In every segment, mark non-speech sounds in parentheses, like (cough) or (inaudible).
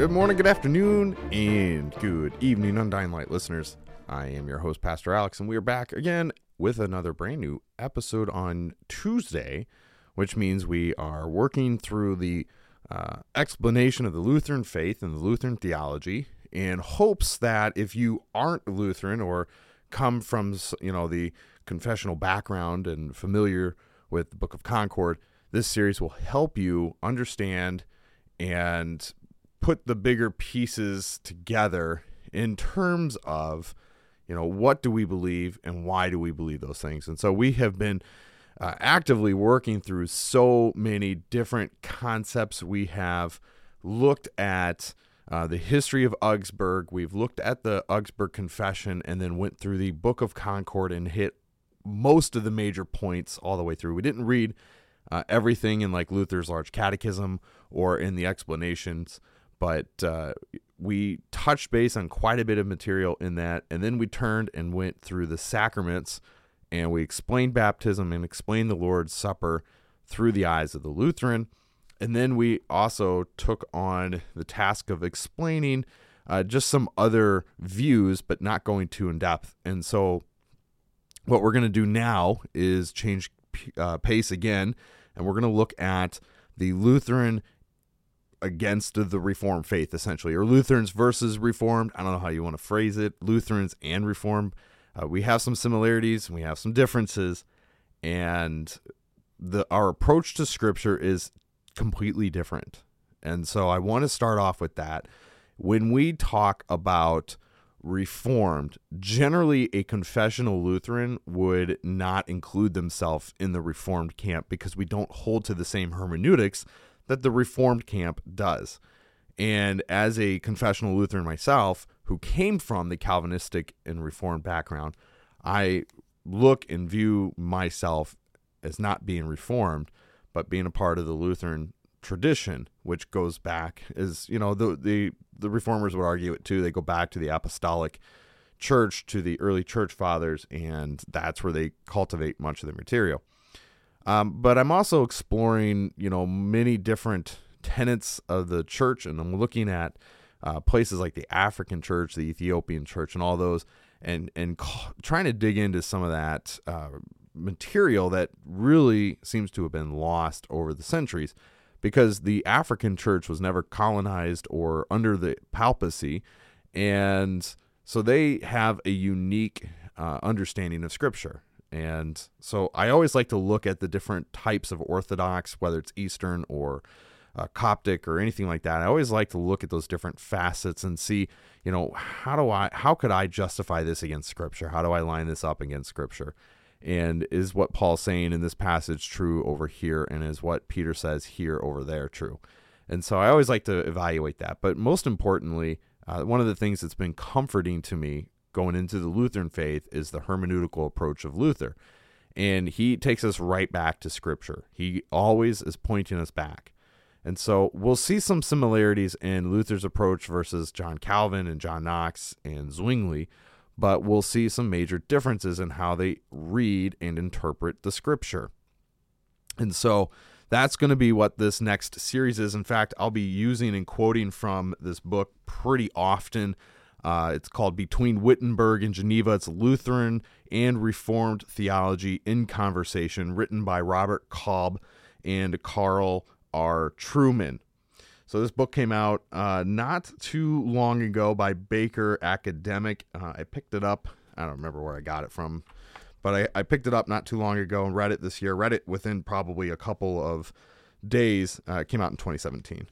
Good morning, good afternoon, and good evening, Undying Light listeners. I am your host, Pastor Alex, and we are back again with another brand new episode on Tuesday, which means we are working through the uh, explanation of the Lutheran faith and the Lutheran theology in hopes that if you aren't Lutheran or come from you know the confessional background and familiar with the Book of Concord, this series will help you understand and put the bigger pieces together in terms of you know what do we believe and why do we believe those things? And so we have been uh, actively working through so many different concepts. We have looked at uh, the history of augsburg. We've looked at the augsburg confession and then went through the book of concord and hit most of the major points all the way through. We didn't read uh, everything in like luther's large catechism or in the explanations but uh, we touched base on quite a bit of material in that and then we turned and went through the sacraments and we explained baptism and explained the lord's supper through the eyes of the lutheran and then we also took on the task of explaining uh, just some other views but not going too in depth. And so what we're going to do now is change uh, pace again and we're going to look at the lutheran against the Reformed faith, essentially, or Lutherans versus Reformed. I don't know how you want to phrase it. Lutherans and Reformed. Uh, we have some similarities, we have some differences, and the our approach to Scripture is completely different. And so I want to start off with that. When we talk about Reformed, generally a confessional Lutheran would not include themselves in the Reformed camp because we don't hold to the same hermeneutics that the Reformed camp does. And as a confessional Lutheran myself, who came from the Calvinistic and Reformed background, I look and view myself as not being Reformed, but being a part of the Lutheran tradition, which goes back is you know the the the reformers would argue it too. They go back to the apostolic church, to the early church fathers, and that's where they cultivate much of their material. Um, but I'm also exploring, you know, many different tenets of the church, and I'm looking at uh, places like the African church, the Ethiopian church, and all those, and and trying to dig into some of that uh, material that really seems to have been lost over the centuries, because the African church was never colonized or under the papacy, and so they have a unique uh, understanding of Scripture and so I always like to look at the different types of Orthodox, whether it's Eastern or uh, Coptic or anything like that. I always like to look at those different facets and see, you know, how do I, how could I justify this against Scripture? How do I line this up against Scripture? And is what Paul's saying in this passage true over here? And is what Peter says here over there true? And so I always like to evaluate that. But most importantly, uh, one of the things that's been comforting to me going into the Lutheran faith is the hermeneutical approach of Luther. And he takes us right back to scripture. He always is pointing us back. And so we'll see some similarities in Luther's approach versus John Calvin and John Knox and Zwingli, but we'll see some major differences in how they read and interpret the scripture. And so that's going to be what this next series is. In fact, I'll be using and quoting from this book pretty often. Uh, it's called Between Wittenberg and Geneva. It's Lutheran and Reformed Theology in Conversation, written by Robert Kolb and Carl R. Trueman. So this book came out uh, not too long ago by Baker Academic. Uh, I picked it up. I don't remember where I got it from, but I, I picked it up not too long ago and read it this year. Read it within probably a couple of days. Uh, it came out in 2017.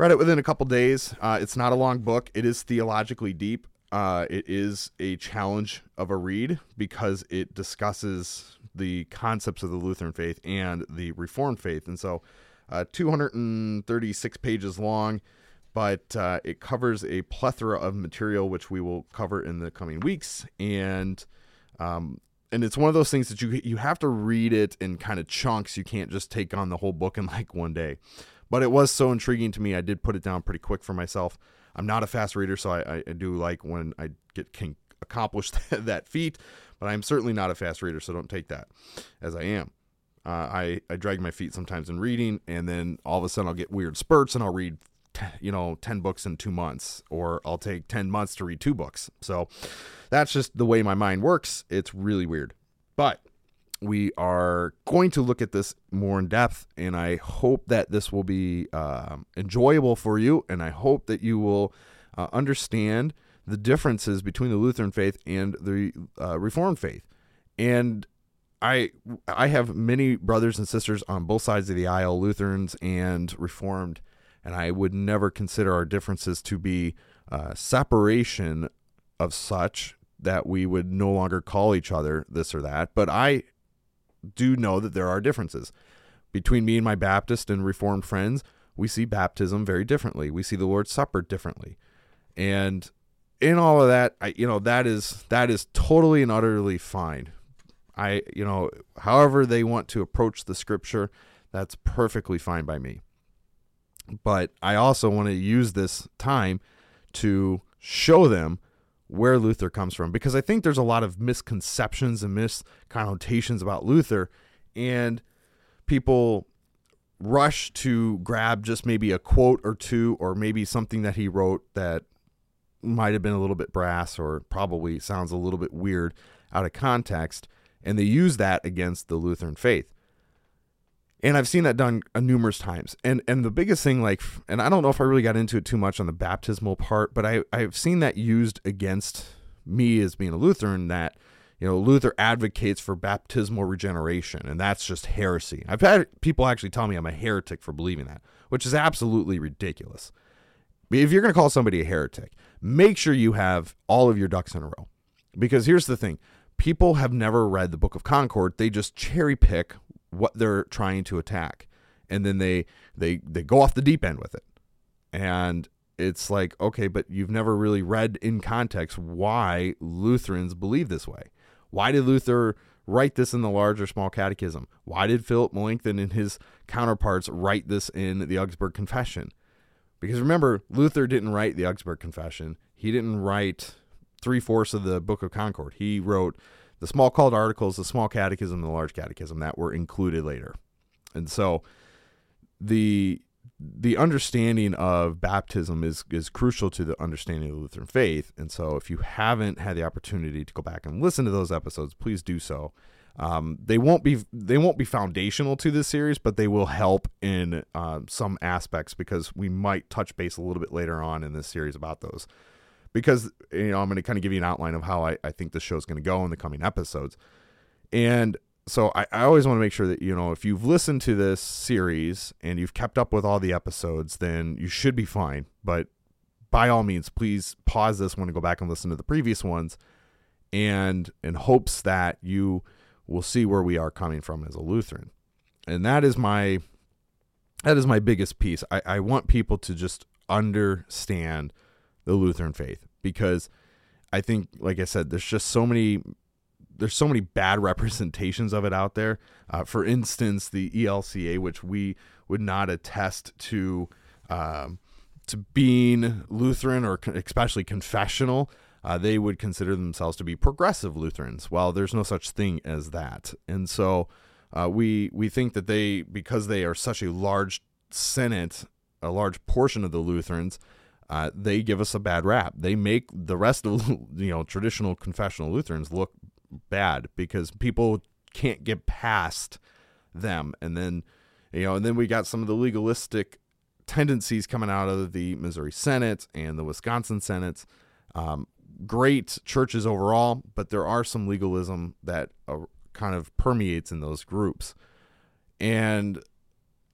Read it within a couple days. Uh, it's not a long book. It is theologically deep. Uh, it is a challenge of a read because it discusses the concepts of the Lutheran faith and the Reformed faith, and so uh, 236 pages long, but uh, it covers a plethora of material which we will cover in the coming weeks. And um, and it's one of those things that you you have to read it in kind of chunks. You can't just take on the whole book in like one day. But it was so intriguing to me. I did put it down pretty quick for myself. I'm not a fast reader, so I, I do like when I get can accomplish (laughs) that feat. But I'm certainly not a fast reader, so don't take that as I am. Uh, I I drag my feet sometimes in reading, and then all of a sudden I'll get weird spurts, and I'll read, you know, ten books in two months, or I'll take ten months to read two books. So that's just the way my mind works. It's really weird, but we are going to look at this more in depth, and I hope that this will be uh, enjoyable for you, and I hope that you will uh, understand the differences between the Lutheran faith and the uh, Reformed faith. And I I have many brothers and sisters on both sides of the aisle, Lutherans and Reformed, and I would never consider our differences to be uh, separation of such that we would no longer call each other this or that. But I do know that there are differences between me and my Baptist and Reformed friends. We see baptism very differently. We see the Lord's Supper differently, and in all of that, I, you know, that is that is totally and utterly fine I, you know, however they want to approach the scripture, that's perfectly fine by me. But I also want to use this time to show them where Luther comes from because I think there's a lot of misconceptions and misconnotations about Luther, and people rush to grab just maybe a quote or two or maybe something that he wrote that might have been a little bit brass or probably sounds a little bit weird out of context and they use that against the Lutheran faith. And I've seen that done numerous times. And and the biggest thing, like, and I don't know if I really got into it too much on the baptismal part, but I I've seen that used against me as being a Lutheran. That you know Luther advocates for baptismal regeneration, and that's just heresy. I've had people actually tell me I'm a heretic for believing that, which is absolutely ridiculous. If you're going to call somebody a heretic, make sure you have all of your ducks in a row. Because here's the thing people have never read the Book of Concord. They just cherry pick what they're trying to attack, and then they they they go off the deep end with it. And it's like, okay, but you've never really read in context why Lutherans believe this way. Why did Luther write this in the large or small catechism? Why did Philip Melanchthon and his counterparts write this in the Augsburg Confession? Because remember, Luther didn't write the Augsburg Confession. He didn't write three fourths of the Book of Concord. He wrote the Smalcald Articles, the small catechism, and the large catechism that were included later. And so the the understanding of baptism is is crucial to the understanding of the Lutheran faith. And so if you haven't had the opportunity to go back and listen to those episodes, please do so. Um, they won't be they won't be foundational to this series, but they will help in uh, some aspects because we might touch base a little bit later on in this series about those because you know I'm going to kind of give you an outline of how I, I think the show's going to go in the coming episodes. And so I, I always want to make sure that you know if you've listened to this series and you've kept up with all the episodes, then you should be fine. But by all means, please pause this one and go back and listen to the previous ones, and in hopes that you will see where we are coming from as a Lutheran. And that is my that is my biggest piece. I, I want people to just understand the Lutheran faith because I think, like I said, there's just so many there's so many bad (laughs) representations of it out there. Uh, for instance, the ELCA, which we would not attest to um, to being Lutheran or especially confessional. Uh, they would consider themselves to be progressive Lutherans. Well, there's no such thing as that, and so uh, we we think that they because they are such a large synod, a large portion of the Lutherans, uh, they give us a bad rap. They make the rest of (laughs) you know traditional confessional Lutherans look bad because people can't get past them, and then you know, and then we got some of the legalistic tendencies coming out of the Missouri Synod and the Wisconsin Synod. Um, great churches overall, but there are some legalism that uh, kind of permeates in those groups. And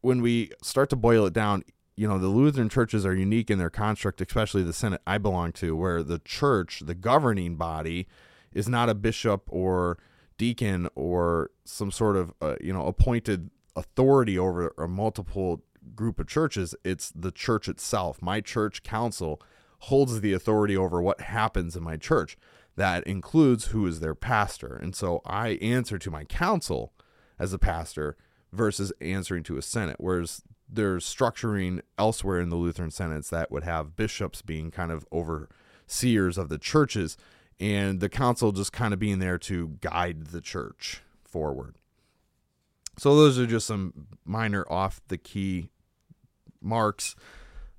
when we start to boil it down, you know, the Lutheran churches are unique in their construct, especially the Synod I belong to, where the church, the governing body, is not a bishop or deacon or some sort of, uh, you know, appointed authority over a multiple group of churches. It's the church itself. My church council holds the authority over what happens in my church. That includes who is their pastor. And so I answer to my council as a pastor versus answering to a Synod. Whereas there's structuring elsewhere in the Lutheran Synods that would have bishops being kind of overseers of the churches and the council just kind of being there to guide the church forward. So those are just some minor off the key marks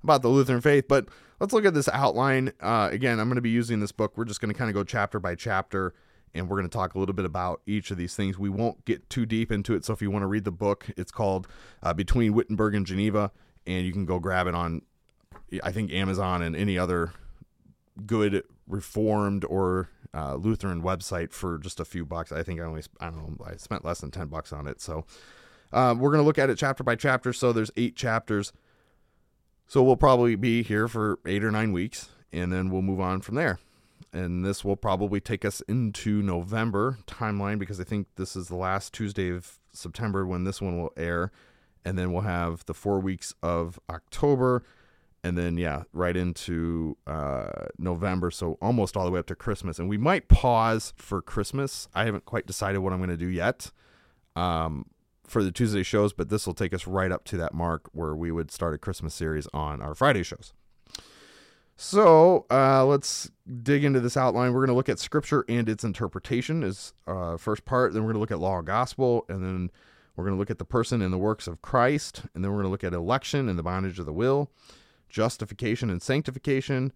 about the Lutheran faith. But let's look at this outline. Uh, again, I'm going to be using this book. We're just going to kind of go chapter by chapter and we're going to talk a little bit about each of these things. We won't get too deep into it. So if you want to read the book, it's called uh, Between Wittenberg and Geneva, and you can go grab it on, I think, Amazon and any other good Reformed or uh, Lutheran website for just a few bucks. I think I only, I don't know, I spent less than 10 bucks on it. So um, we're going to look at it chapter by chapter. So there's eight chapters. So we'll probably be here for eight or nine weeks, and then we'll move on from there and this will probably take us into November timeline because I think this is the last Tuesday of September when this one will air, and then we'll have the four weeks of October, and then yeah, right into uh, November, so almost all the way up to Christmas, and we might pause for Christmas. I haven't quite decided what I'm going to do yet. Um, for the Tuesday shows, but this will take us right up to that mark where we would start a Christmas series on our Friday shows. So uh, let's dig into this outline. We're going to look at scripture and its interpretation as uh, first part. Then we're going to look at law and gospel, and then we're going to look at the person and the works of Christ, and then we're going to look at election and the bondage of the will, justification and sanctification,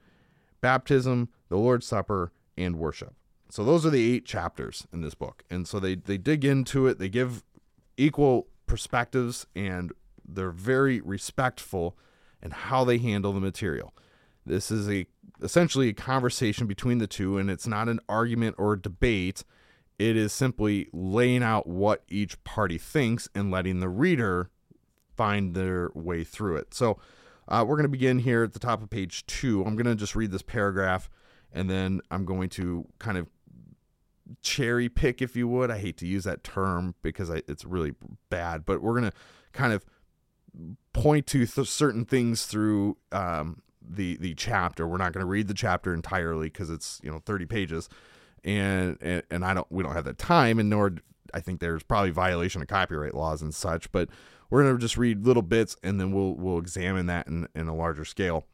baptism, the Lord's Supper, and worship. So those are the eight chapters in this book, and so they they dig into it. They give equal perspectives, and they're very respectful in how they handle the material. This is a essentially a conversation between the two, and it's not an argument or debate. It is simply laying out what each party thinks and letting the reader find their way through it. So uh, we're going to begin here at the top of page two. I'm going to just read this paragraph, and then I'm going to kind of cherry pick, if you would. I hate to use that term because I, it's really bad, but we're going to kind of point to th- certain things through um, the the chapter. We're not going to read the chapter entirely because it's you know 30 pages, and, and and I don't we don't have the time, and nor I think there's probably violation of copyright laws and such. But we're going to just read little bits, and then we'll we'll examine that in in a larger scale.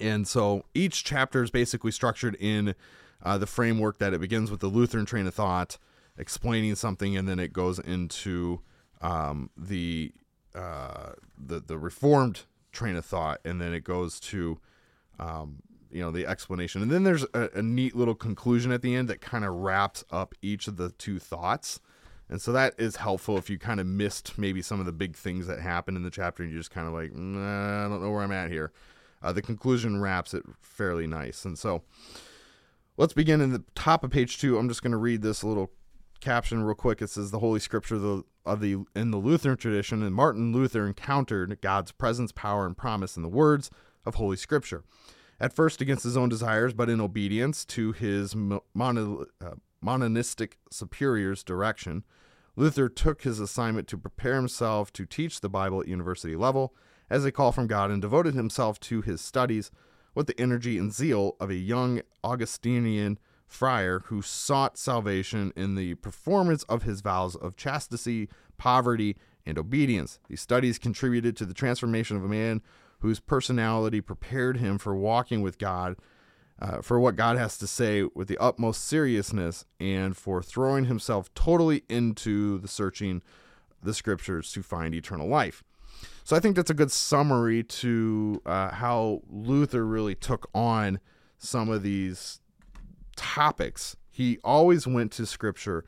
And so each chapter is basically structured in uh, the framework that it begins with the Lutheran train of thought, explaining something, and then it goes into um, the uh, the the Reformed train of thought, and then it goes to, um, you know, the explanation, and then there's a, a neat little conclusion at the end that kind of wraps up each of the two thoughts. And so that is helpful if you kind of missed maybe some of the big things that happened in the chapter and you're just kind of like, nah, I don't know where I'm at here. Uh, the conclusion wraps it fairly nice. And so let's begin in the top of page two. I'm just going to read this little caption real quick. It says the Holy Scripture of the, of the in the Lutheran tradition, and Martin Luther encountered God's presence, power, and promise in the words of Holy Scripture. At first against his own desires, but in obedience to his mono, uh, monistic superior's direction, Luther took his assignment to prepare himself to teach the Bible at university level as a call from God and devoted himself to his studies with the energy and zeal of a young Augustinian friar who sought salvation in the performance of his vows of chastity, poverty, and obedience. These studies contributed to the transformation of a man whose personality prepared him for walking with God, uh, for what God has to say with the utmost seriousness, and for throwing himself totally into the searching the scriptures to find eternal life. So I think that's a good summary to uh, how Luther really took on some of these topics. He always went to scripture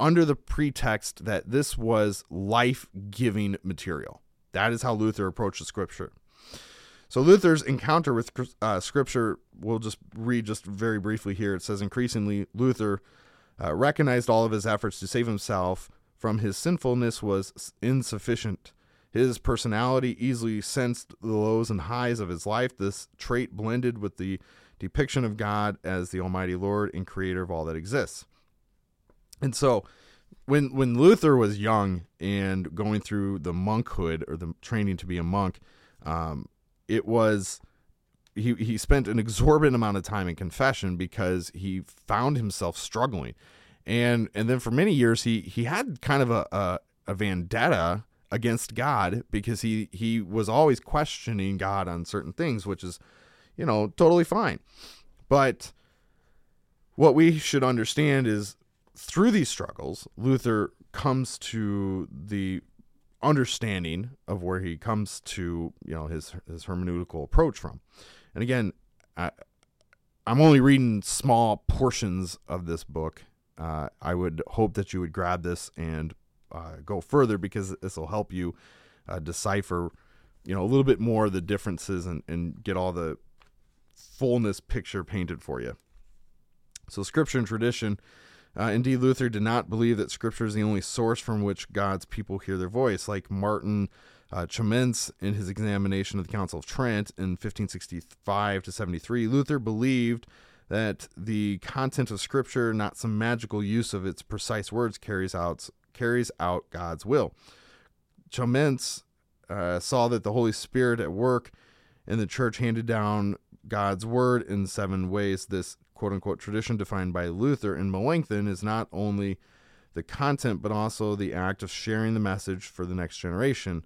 under the pretext that this was life giving material. That is how Luther approached the scripture. So Luther's encounter with uh, scripture, we'll just read just very briefly here. It says, increasingly, Luther uh, recognized all of his efforts to save himself from his sinfulness was insufficient. His personality easily sensed the lows and highs of his life. This trait blended with the depiction of God as the Almighty Lord and Creator of all that exists. And so, when when Luther was young and going through the monkhood or the training to be a monk, um, it was he he spent an exorbitant amount of time in confession because he found himself struggling, and and then for many years he he had kind of a, a, a vendetta against God because he he was always questioning God on certain things, which is, you know, totally fine. But what we should understand is through these struggles, Luther comes to the understanding of where he comes to, you know, his his hermeneutical approach from. And again, I, I'm only reading small portions of this book. Uh, I would hope that you would grab this and uh, go further because this will help you uh, decipher, you know, a little bit more of the differences and, and get all the fullness picture painted for you. So, scripture and tradition. Uh, indeed, Luther did not believe that scripture is the only source from which God's people hear their voice. Like Martin uh, Chemnitz in his examination of the Council of Trent in 1565 to 73, Luther believed that the content of scripture, not some magical use of its precise words, carries out carries out God's will. Chemnitz uh, saw that the Holy Spirit at work in the church handed down God's word in seven ways. This quote unquote tradition defined by Luther and Melanchthon is not only the content but also the act of sharing the message for the next generation.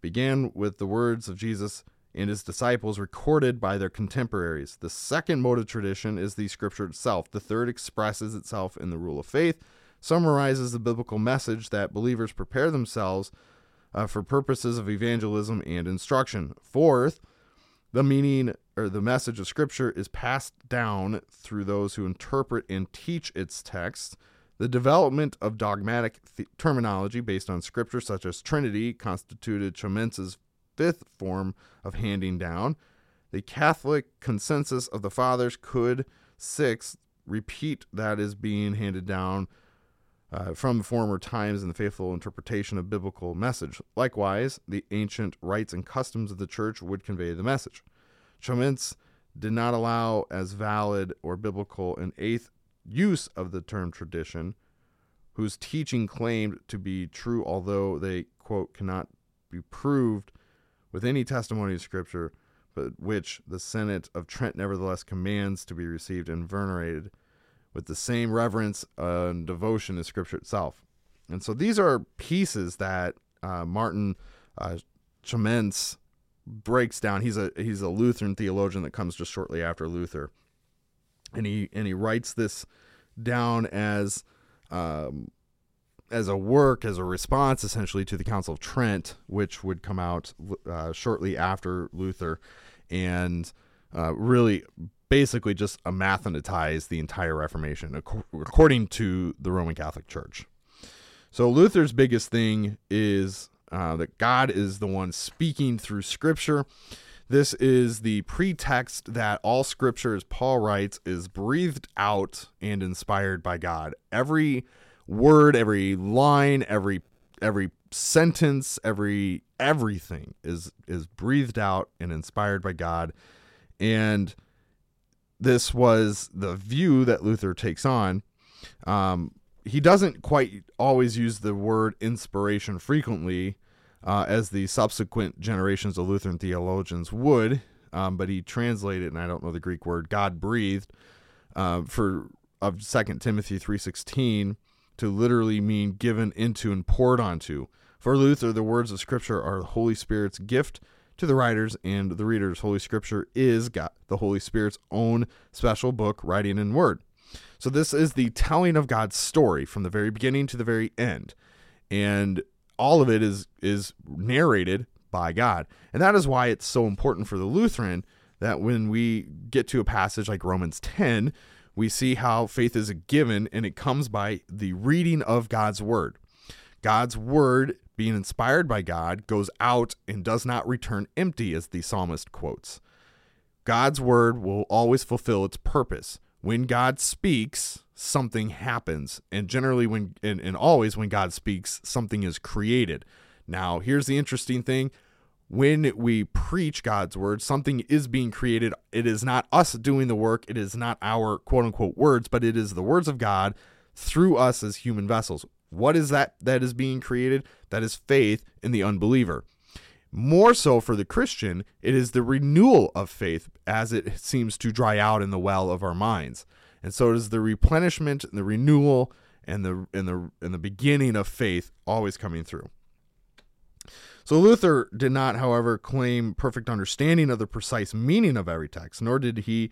Began with the words of Jesus and his disciples recorded by their contemporaries. The second mode of tradition is the scripture itself. The third expresses itself in the rule of faith summarizes the biblical message that believers prepare themselves uh, for purposes of evangelism and instruction. Fourth, the meaning or the message of Scripture is passed down through those who interpret and teach its text. The development of dogmatic th- terminology based on Scripture, such as Trinity, constituted Chemnitz's fifth form of handing down. The Catholic consensus of the Fathers could, sixth, repeat that is being handed down uh, from former times and the faithful interpretation of biblical message. Likewise, the ancient rites and customs of the church would convey the message. Chemnitz did not allow as valid or biblical an eighth use of the term tradition, whose teaching claimed to be true, although they, quote, cannot be proved with any testimony of Scripture, but which the Synod of Trent nevertheless commands to be received and venerated with the same reverence and devotion as Scripture itself. And so these are pieces that uh, Martin uh, Chemnitz breaks down. He's a he's a Lutheran theologian that comes just shortly after Luther, and he and he writes this down as um, as a work as a response essentially to the Council of Trent, which would come out uh, shortly after Luther, and uh, really basically just anathematize the entire Reformation according to the Roman Catholic Church. So Luther's biggest thing is uh, that God is the one speaking through Scripture. This is the pretext that all Scripture, as Paul writes, is breathed out and inspired by God. Every word, every line, every every sentence, every everything is is breathed out and inspired by God. And this was the view that Luther takes on. Um, he doesn't quite always use the word inspiration frequently, uh, as the subsequent generations of Lutheran theologians would, um, but he translated, and I don't know the Greek word, God breathed, uh, for of 2 Timothy 3:16 to literally mean given into and poured onto. For Luther, the words of Scripture are the Holy Spirit's gift to the writers and the readers. Holy Scripture is God, the Holy Spirit's own special book, writing in word. So this is the telling of God's story from the very beginning to the very end. And all of it is is narrated by God. And that is why it's so important for the Lutheran that when we get to a passage like Romans 10, we see how faith is a given and it comes by the reading of God's word. God's word, being inspired by God, goes out and does not return empty, as the psalmist quotes. God's word will always fulfill its purpose. When God speaks, something happens. And generally, when and, and always when God speaks, something is created. Now, here's the interesting thing when we preach God's word, something is being created. It is not us doing the work, it is not our quote unquote words, but it is the words of God through us as human vessels. What is that that is being created? That is faith in the unbeliever. More so for the Christian, it is the renewal of faith as it seems to dry out in the well of our minds. And so it is the replenishment and the renewal and the and the and the beginning of faith always coming through. So Luther did not, however, claim perfect understanding of the precise meaning of every text, nor did he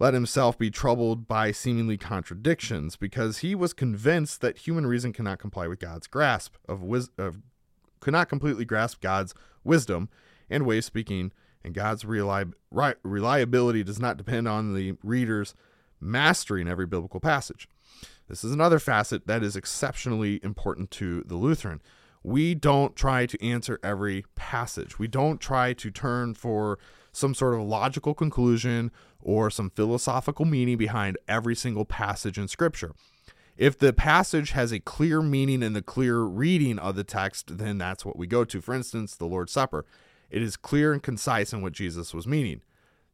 let himself be troubled by seemingly contradictions, because he was convinced that human reason cannot comply with God's grasp of wisdom, could not completely grasp God's wisdom and way of speaking, and God's reliab- reliability does not depend on the reader's mastering every biblical passage. This is another facet that is exceptionally important to the Lutheran we don't try to answer every passage. We don't try to turn for some sort of logical conclusion or some philosophical meaning behind every single passage in Scripture. If the passage has a clear meaning in the clear reading of the text, then that's what we go to. For instance, the Lord's Supper. It is clear and concise in what Jesus was meaning.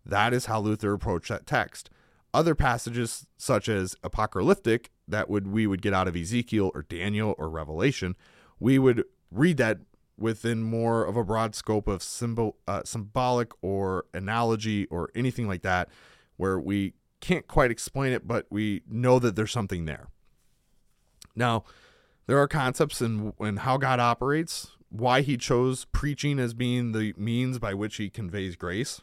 That is how Luther approached that text. Other passages, such as apocalyptic, that would we would get out of Ezekiel or Daniel or Revelation, we would read that within more of a broad scope of symbol, uh, symbolic or analogy or anything like that, where we can't quite explain it, but we know that there's something there. Now, there are concepts in, in how God operates, why he chose preaching as being the means by which he conveys grace.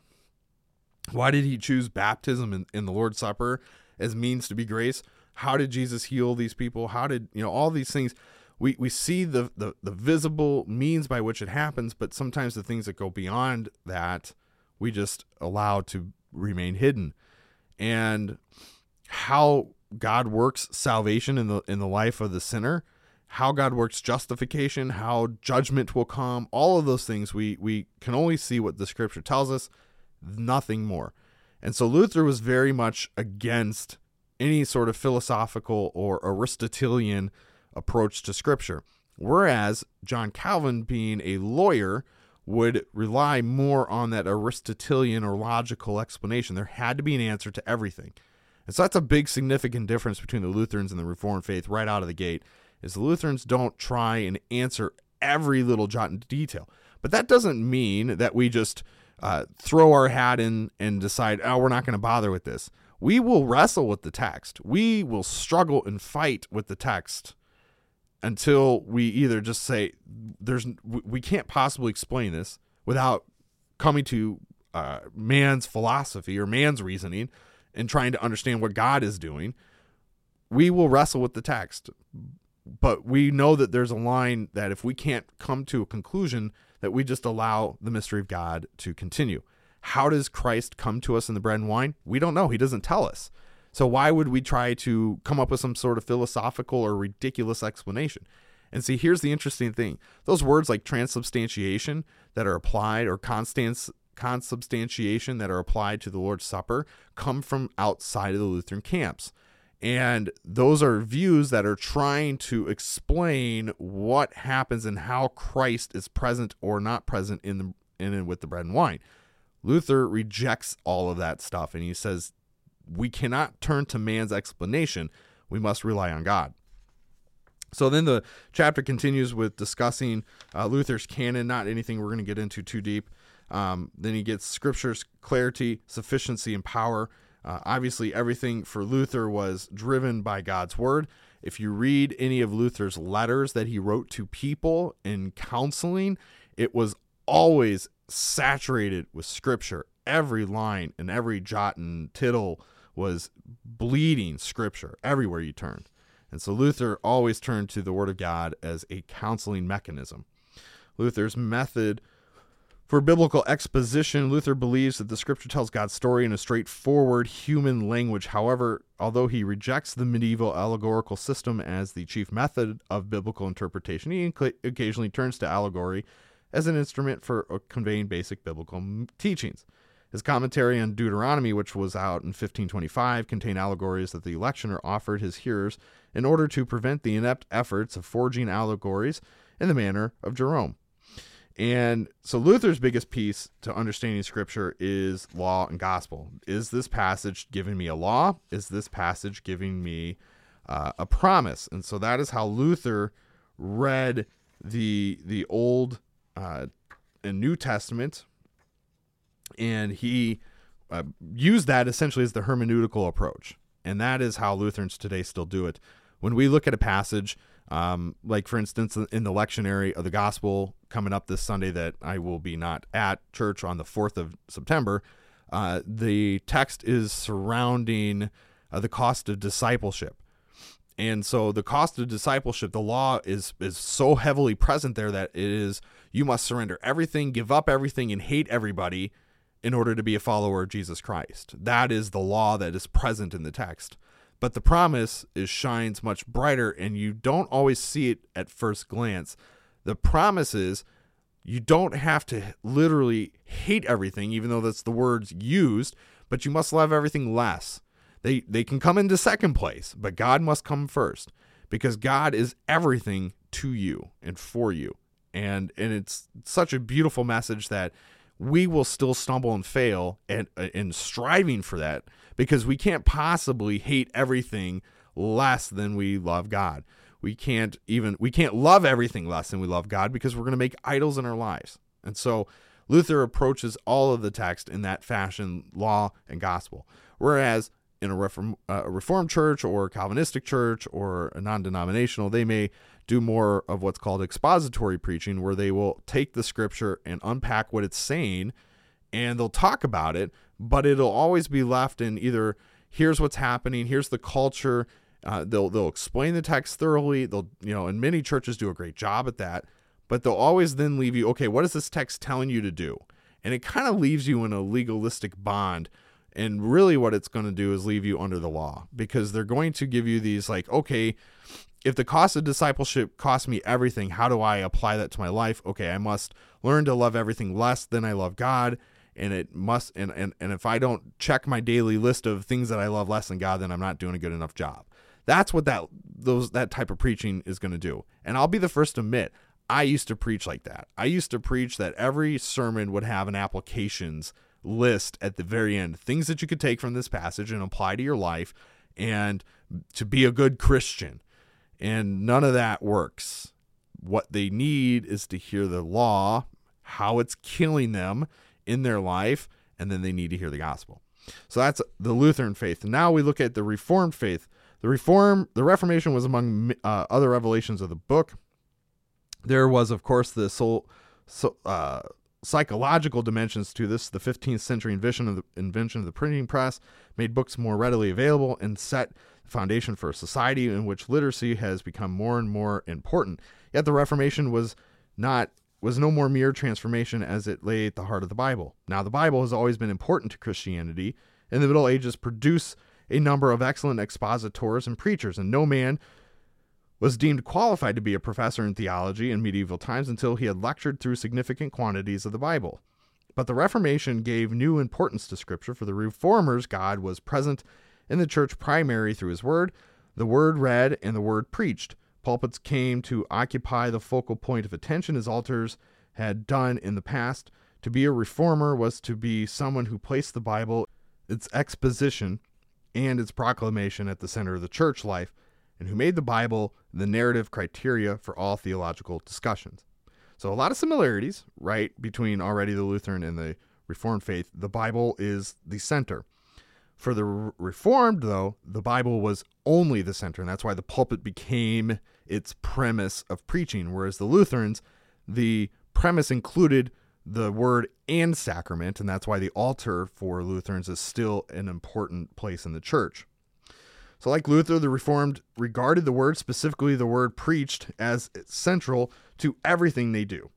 Why did he choose baptism in, in the Lord's Supper as means to be grace? How did Jesus heal these people? How did, you know, all these things we we see the, the the visible means by which it happens, but sometimes the things that go beyond that we just allow to remain hidden. And how God works salvation in the in the life of the sinner, how God works justification, how judgment will come, all of those things we we can only see what the scripture tells us, nothing more. And so Luther was very much against any sort of philosophical or Aristotelian approach to Scripture. Whereas John Calvin, being a lawyer, would rely more on that Aristotelian or logical explanation. There had to be an answer to everything. And so that's a big significant difference between the Lutherans and the Reformed faith right out of the gate. Is the Lutherans don't try and answer every little jot and detail. But that doesn't mean that we just uh, throw our hat in and decide, oh, we're not going to bother with this. We will wrestle with the text. We will struggle and fight with the text until we either just say there's we can't possibly explain this without coming to uh, man's philosophy or man's reasoning and trying to understand what God is doing. We will wrestle with the text, but we know that there's a line that if we can't come to a conclusion, that we just allow the mystery of God to continue. How does Christ come to us in the bread and wine? We don't know. He doesn't tell us. So why would we try to come up with some sort of philosophical or ridiculous explanation? And see, here's the interesting thing. Those words like transubstantiation that are applied or constance consubstantiation that are applied to the Lord's Supper come from outside of the Lutheran camps. And those are views that are trying to explain what happens and how Christ is present or not present in the in and with the bread and wine. Luther rejects all of that stuff and he says we cannot turn to man's explanation. We must rely on God. So then the chapter continues with discussing uh, Luther's canon, not anything we're going to get into too deep. Um, then he gets scripture's clarity, sufficiency, and power. Uh, obviously, everything for Luther was driven by God's word. If you read any of Luther's letters that he wrote to people in counseling, it was always saturated with scripture. Every line and every jot and tittle was bleeding scripture everywhere you turned. And so Luther always turned to the Word of God as a counseling mechanism. Luther's method for biblical exposition, Luther believes that the scripture tells God's story in a straightforward human language. However, although he rejects the medieval allegorical system as the chief method of biblical interpretation, he occasionally turns to allegory as an instrument for uh, conveying basic biblical teachings. His commentary on Deuteronomy, which was out in 1525, contained allegories that the electioner offered his hearers in order to prevent the inept efforts of forging allegories in the manner of Jerome. And so Luther's biggest piece to understanding scripture is law and gospel. Is this passage giving me a law? Is this passage giving me uh, a promise? And so that is how Luther read the the Old uh, and New Testament and he uh, used that essentially as the hermeneutical approach. And that is how Lutherans today still do it. When we look at a passage, um, like for instance, in the lectionary of the gospel coming up this Sunday, that I will be not at church on the 4th of September, uh, the text is surrounding uh, the cost of discipleship. And so the cost of discipleship, the law is is so heavily present there that it is you must surrender everything, give up everything, and hate everybody in order to be a follower of Jesus Christ. That is the law that is present in the text. But the promise is shines much brighter and you don't always see it at first glance. The promise is you don't have to literally hate everything even though that's the words used, but you must love everything less. They they can come into second place, but God must come first because God is everything to you and for you. And and it's such a beautiful message that we will still stumble and fail and in striving for that because we can't possibly hate everything less than we love God. We can't even we can't love everything less than we love God because we're going to make idols in our lives. And so Luther approaches all of the text in that fashion, law and gospel. Whereas in a, reform, uh, a reformed church or a Calvinistic church or a non-denominational, they may do more of what's called expository preaching, where they will take the scripture and unpack what it's saying and they'll talk about it, but it'll always be left in either here's what's happening, here's the culture. Uh, they'll they'll explain the text thoroughly. They'll you know, and many churches do a great job at that. But they'll always then leave you, okay, what is this text telling you to do? And it kind of leaves you in a legalistic bond. And really, what it's going to do is leave you under the law because they're going to give you these, like, okay, if the cost of discipleship costs me everything, how do I apply that to my life? Okay, I must learn to love everything less than I love God. And it must and, and, and if I don't check my daily list of things that I love less than God, then I'm not doing a good enough job. That's what that those that type of preaching is going to do. And I'll be the first to admit, I used to preach like that. I used to preach that every sermon would have an applications list at the very end, things that you could take from this passage and apply to your life and to be a good Christian. And none of that works. What they need is to hear the law, how it's killing them in their life, and then they need to hear the gospel. So that's the Lutheran faith. Now we look at the Reformed faith. The Reform, the Reformation was among uh, other revelations of the book. There was, of course, the soul, so, uh, psychological dimensions to this. The 15th century invention of the invention of the printing press made books more readily available and set foundation for a society in which literacy has become more and more important. Yet the Reformation was not was no more mere transformation as it lay at the heart of the Bible. Now the Bible has always been important to Christianity, and the Middle Ages produce a number of excellent expositors and preachers, and no man was deemed qualified to be a professor in theology in medieval times until he had lectured through significant quantities of the Bible. But the Reformation gave new importance to Scripture. For the Reformers, God was present in the church primary through his word, the word read, and the word preached. Pulpits came to occupy the focal point of attention as altars had done in the past. To be a reformer was to be someone who placed the Bible, its exposition, and its proclamation at the center of the church life, and who made the Bible the narrative criteria for all theological discussions. So, a lot of similarities, right, between already the Lutheran and the Reformed faith. The Bible is the center. For the Reformed, though, the Bible was only the center, and that's why the pulpit became its premise of preaching. Whereas the Lutherans, the premise included the word and sacrament, and that's why the altar for Lutherans is still an important place in the church. So, like Luther, the Reformed regarded the word, specifically the word preached, as central to everything they do.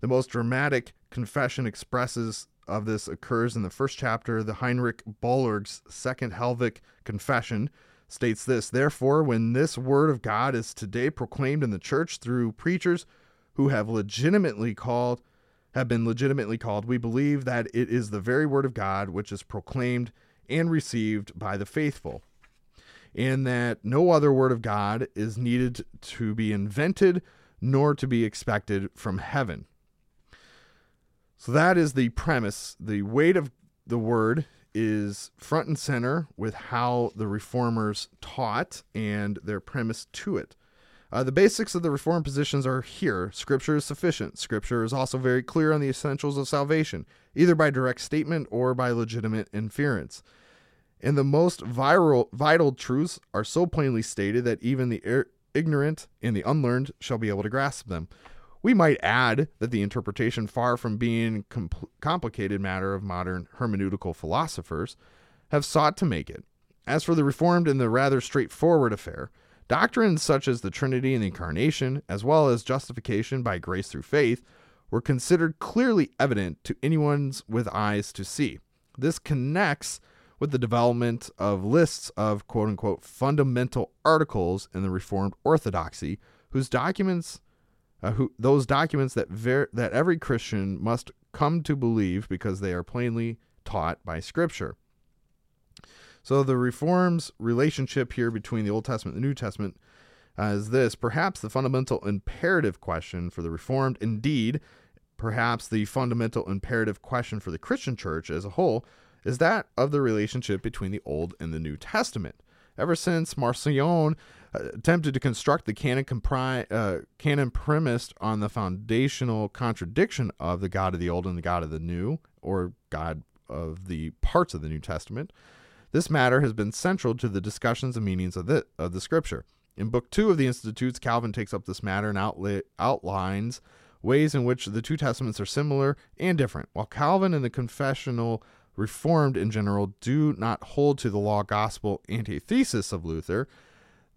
The most dramatic confession expresses of this occurs in the first chapter. The Heinrich Bullinger's Second Helvetic Confession states this Therefore, when this word of God is today proclaimed in the church through preachers who have legitimately called, have been legitimately called, we believe that it is the very word of God which is proclaimed and received by the faithful, and that no other word of God is needed to be invented nor to be expected from heaven. So that is the premise. The weight of the word is front and center with how the reformers taught and their premise to it. Uh, the basics of the reform positions are here. Scripture is sufficient. Scripture is also very clear on the essentials of salvation, either by direct statement or by legitimate inference. And the most viral, vital truths are so plainly stated that even the er- ignorant and the unlearned shall be able to grasp them. We might add that the interpretation, far from being compl- complicated matter of modern hermeneutical philosophers, have sought to make it. As for the Reformed and the rather straightforward affair, doctrines such as the Trinity and the Incarnation, as well as justification by grace through faith, were considered clearly evident to anyone with eyes to see. This connects with the development of lists of quote unquote fundamental articles in the Reformed orthodoxy, whose documents uh, who, those documents that ver- that every Christian must come to believe because they are plainly taught by Scripture. So the Reform's relationship here between the Old Testament and the New Testament uh, is this: perhaps the fundamental imperative question for the Reformed, indeed, perhaps the fundamental imperative question for the Christian Church as a whole, is that of the relationship between the Old and the New Testament. Ever since Marcion attempted to construct the canon, compri- uh, canon premised on the foundational contradiction of the God of the Old and the God of the New, or God of the parts of the New Testament. This matter has been central to the discussions and meanings of the, of the Scripture. In Book 2 of the Institutes, Calvin takes up this matter and outla- outlines ways in which the two testaments are similar and different. While Calvin and the confessional Reformed in general do not hold to the law gospel antithesis of Luther,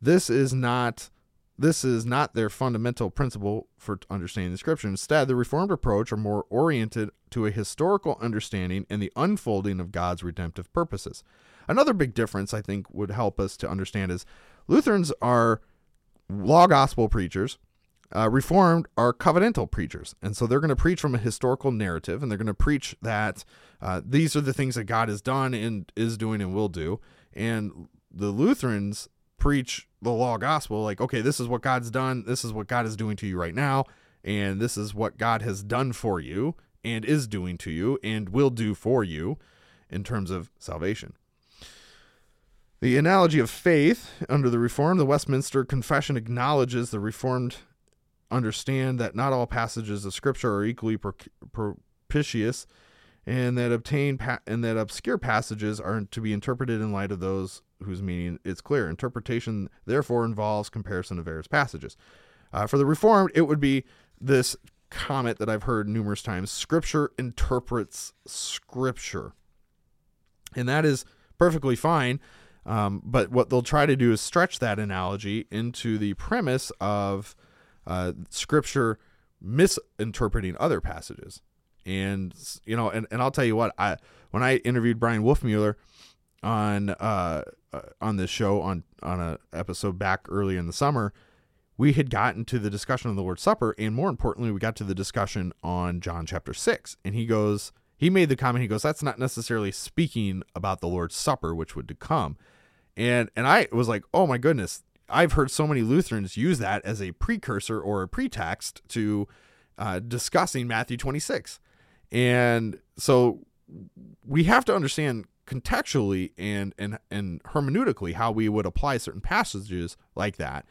this is not this is not their fundamental principle for understanding the scripture. Instead, the Reformed approach are more oriented to a historical understanding and the unfolding of God's redemptive purposes. Another big difference I think would help us to understand is Lutherans are law gospel preachers. Uh, Reformed are covenantal preachers. And so they're going to preach from a historical narrative and they're going to preach that uh, these are the things that God has done and is doing and will do. And the Lutherans preach the law gospel like okay this is what god's done this is what god is doing to you right now and this is what god has done for you and is doing to you and will do for you in terms of salvation. The analogy of faith under the reform the westminster confession acknowledges the reformed understand that not all passages of scripture are equally propitious and that obtain pa- and that obscure passages are to be interpreted in light of those whose meaning is clear. Interpretation therefore involves comparison of various passages. Uh, for the Reformed, it would be this comment that I've heard numerous times: Scripture interprets Scripture, and that is perfectly fine. Um, but what they'll try to do is stretch that analogy into the premise of uh, Scripture misinterpreting other passages. And you know, and, and I'll tell you what, I when I interviewed Bryan Wolfmueller on uh, uh, on this show on on a episode back early in the summer, we had gotten to the discussion of the Lord's Supper, and more importantly, we got to the discussion on John chapter six. And he goes, he made the comment, he goes, that's not necessarily speaking about the Lord's Supper, which would to come. And and I was like, oh my goodness, I've heard so many Lutherans use that as a precursor or a pretext to uh, discussing Matthew 26. And so we have to understand contextually and and and hermeneutically how we would apply certain passages like that.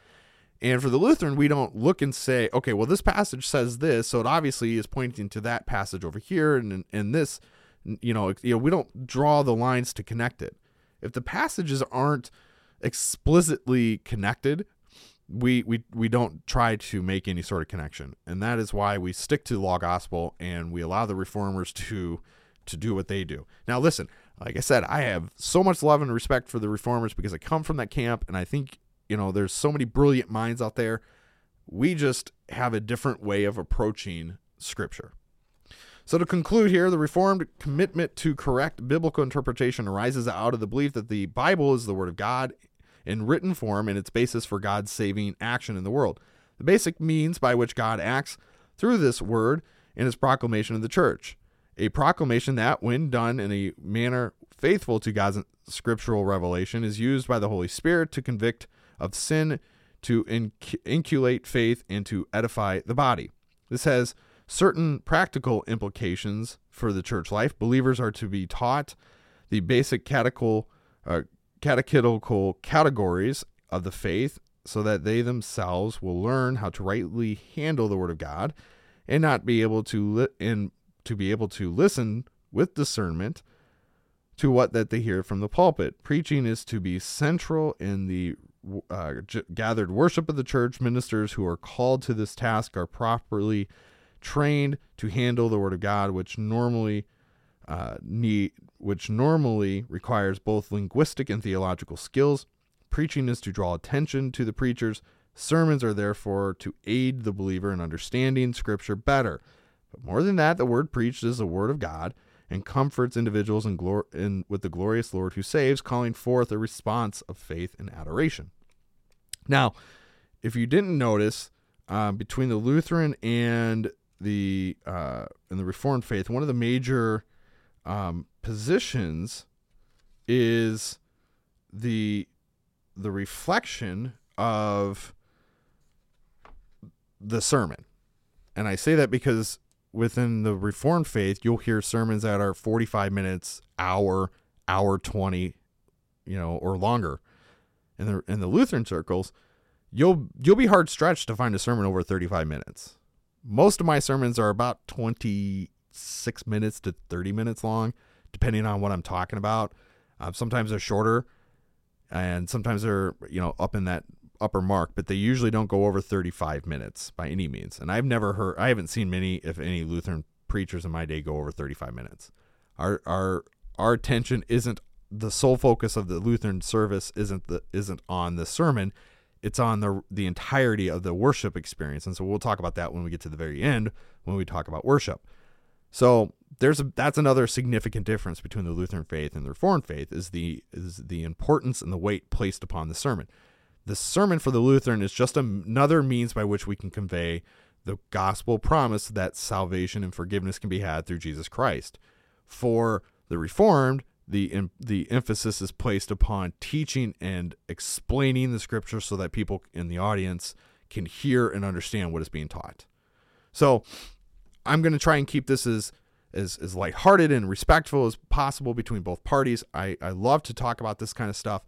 And for the Lutheran, we don't look and say, okay, well, this passage says this, so it obviously is pointing to that passage over here, and and this, you know, you know, we don't draw the lines to connect it. if the passages aren't explicitly connected, we we we don't try to make any sort of connection, and that is why we stick to the law gospel and we allow the reformers to to do what they do. Now, listen, like I said, I have so much love and respect for the reformers because I come from that camp, and I think you know there's so many brilliant minds out there. We just have a different way of approaching scripture. So, to conclude here, the Reformed commitment to correct biblical interpretation arises out of the belief that the Bible is the Word of God in written form and its basis for God's saving action in the world. The basic means by which God acts through this Word in His proclamation of the church. A proclamation that, when done in a manner faithful to God's scriptural revelation, is used by the Holy Spirit to convict of sin, to inculcate faith, and to edify the body. This has certain practical implications for the church life. Believers are to be taught the basic catechetical, uh, catechetical categories of the faith so that they themselves will learn how to rightly handle the word of God and not be able to li- and to be able to listen with discernment to what that they hear from the pulpit. Preaching is to be central in the uh, gathered worship of the church. Ministers who are called to this task are properly trained to handle the Word of God, which normally uh, need, which normally requires both linguistic and theological skills. Preaching is to draw attention to the preachers. Sermons are therefore to aid the believer in understanding Scripture better. But more than that, the word preached is the Word of God and comforts individuals in glor- in, with the glorious Lord who saves, calling forth a response of faith and adoration. Now, if you didn't notice, uh, between the Lutheran and the uh, in the Reformed faith, one of the major um, positions is the the reflection of the sermon, and I say that because within the Reformed faith, you'll hear sermons that are forty five minutes, hour, hour twenty, you know, or longer. In the in the Lutheran circles, you'll you'll be hard stretched to find a sermon over thirty five minutes most of my sermons are about 26 minutes to 30 minutes long, depending on what I'm talking about. Uh, sometimes they're shorter, and sometimes they're you know up in that upper mark, but they usually don't go over 35 minutes by any means. And I've never heard, I haven't seen many, if any, Lutheran preachers in my day go over 35 minutes. Our our our attention isn't the sole focus of the Lutheran service isn't the isn't on the sermon it's on the the entirety of the worship experience and so we'll talk about that when we get to the very end when we talk about worship so there's a that's another significant difference between the lutheran faith and the reformed faith is the is the importance and the weight placed upon the sermon the sermon for the lutheran is just another means by which we can convey the gospel promise that salvation and forgiveness can be had through jesus christ for the reformed the the emphasis is placed upon teaching and explaining the scripture so that people in the audience can hear and understand what is being taught. So, I'm going to try and keep this as as as lighthearted and respectful as possible between both parties. I I love to talk about this kind of stuff.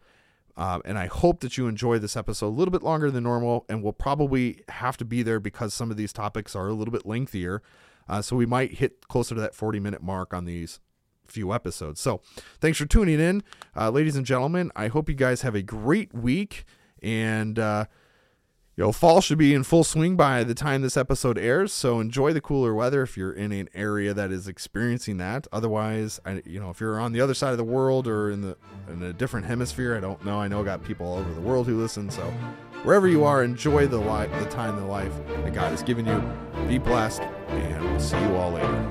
Uh, and I hope that you enjoy this episode a little bit longer than normal, and we'll probably have to be there because some of these topics are a little bit lengthier. Uh, so we might hit closer to that 40 minute mark on these few episodes. So thanks for tuning in, uh, ladies and gentlemen. I hope you guys have a great week. And, uh, you know, fall should be in full swing by the time this episode airs. So enjoy the cooler weather if you're in an area that is experiencing that. Otherwise, I, you know, if you're on the other side of the world or in the in a different hemisphere, I don't know. I know I got people all over the world who listen. So wherever you are, enjoy the life, the time, the life that God has given you. Be blessed, and we'll see you all later.